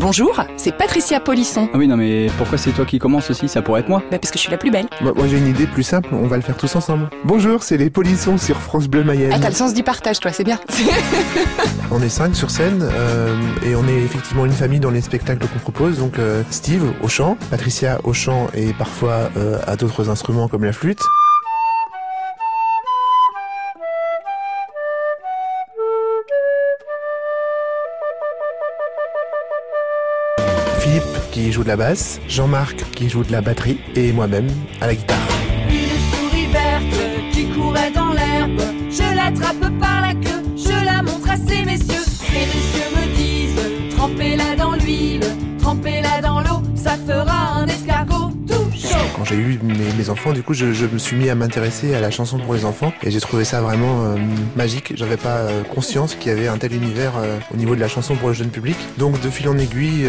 Bonjour, c'est Patricia Polisson. Ah oui, non, mais pourquoi c'est toi qui commence aussi? Ça pourrait être moi. Bah parce que je suis la plus belle. Moi, moi, j'ai une idée plus simple, on va le faire tous ensemble. Bonjour, c'est les polissons sur France Bleu Mayenne. Ah, t'as le sens du partage, toi, c'est bien. On est cinq sur scène euh, et on est effectivement une famille dans les spectacles qu'on propose. Donc euh, Steve au chant, Patricia au chant et parfois euh, à d'autres instruments comme la flûte. Philippe qui joue de la basse, Jean-Marc qui joue de la batterie et moi-même à la guitare. Une souris verte qui courait dans l'herbe. Je l'attrape par la queue, je la montre à ces messieurs. Ces messieurs me disent trempez-la dans l'huile, trempez-la dans l'eau, ça fera un escargot tout chaud. Quand j'ai eu mes, mes enfants, du coup, je, je me suis mis à m'intéresser à la chanson pour les enfants et j'ai trouvé ça vraiment euh, magique. J'avais pas euh, conscience qu'il y avait un tel univers euh, au niveau de la chanson pour le jeune public. Donc, de fil en aiguille,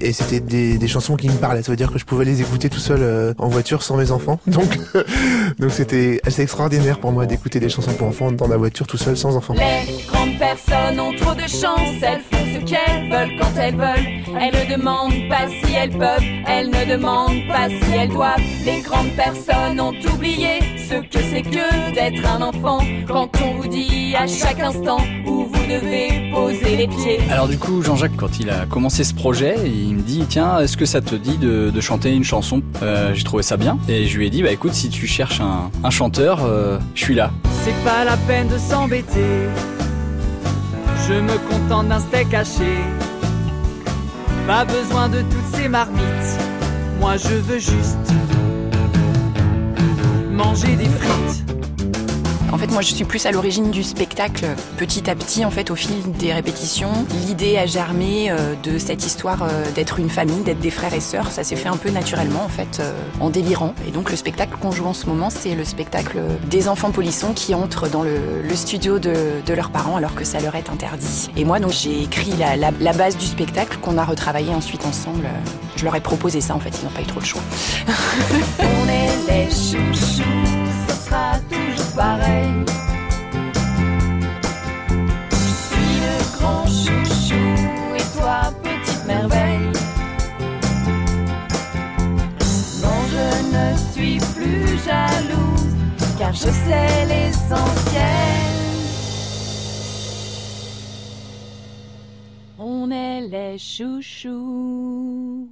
Et c'était des, chansons qui me parlaient. Ça veut dire que je pouvais les écouter tout seul euh, en voiture sans mes enfants. Donc, donc c'était assez extraordinaire pour moi d'écouter des chansons pour enfants dans ma voiture tout seul sans enfants. Ce qu'elles veulent quand elles veulent. Elles ne demandent pas si elles peuvent, elles ne demandent pas si elles doivent. Les grandes personnes ont oublié ce que c'est que d'être un enfant. Quand on vous dit à chaque instant où vous devez poser les pieds. Alors du coup, Jean-Jacques, quand il a commencé ce projet, il me dit tiens, est-ce que ça te dit de, de chanter une chanson? Euh, J'ai trouvé ça bien et je lui ai dit bah écoute, si tu cherches un, un chanteur, euh, je suis là. C'est pas la peine de s'embêter. Je me contente d'un steak haché. Pas besoin de toutes ces marmites. Moi je veux juste manger des frites. En fait, moi, je suis plus à l'origine du spectacle. Petit à petit, en fait, au fil des répétitions, l'idée a germé euh, de cette histoire euh, d'être une famille, d'être des frères et sœurs. Ça s'est fait un peu naturellement, en fait, euh, en délirant. Et donc, le spectacle qu'on joue en ce moment, c'est le spectacle des enfants polissons qui entrent dans le, studio de, leurs parents alors que ça leur est interdit. Et moi, donc, j'ai écrit la- la base du spectacle qu'on a retravaillé ensuite ensemble. Je leur ai proposé ça, en fait, ils n'ont pas eu trop le choix. plus jalouse, car je sais l'essentiel. On est les chouchous.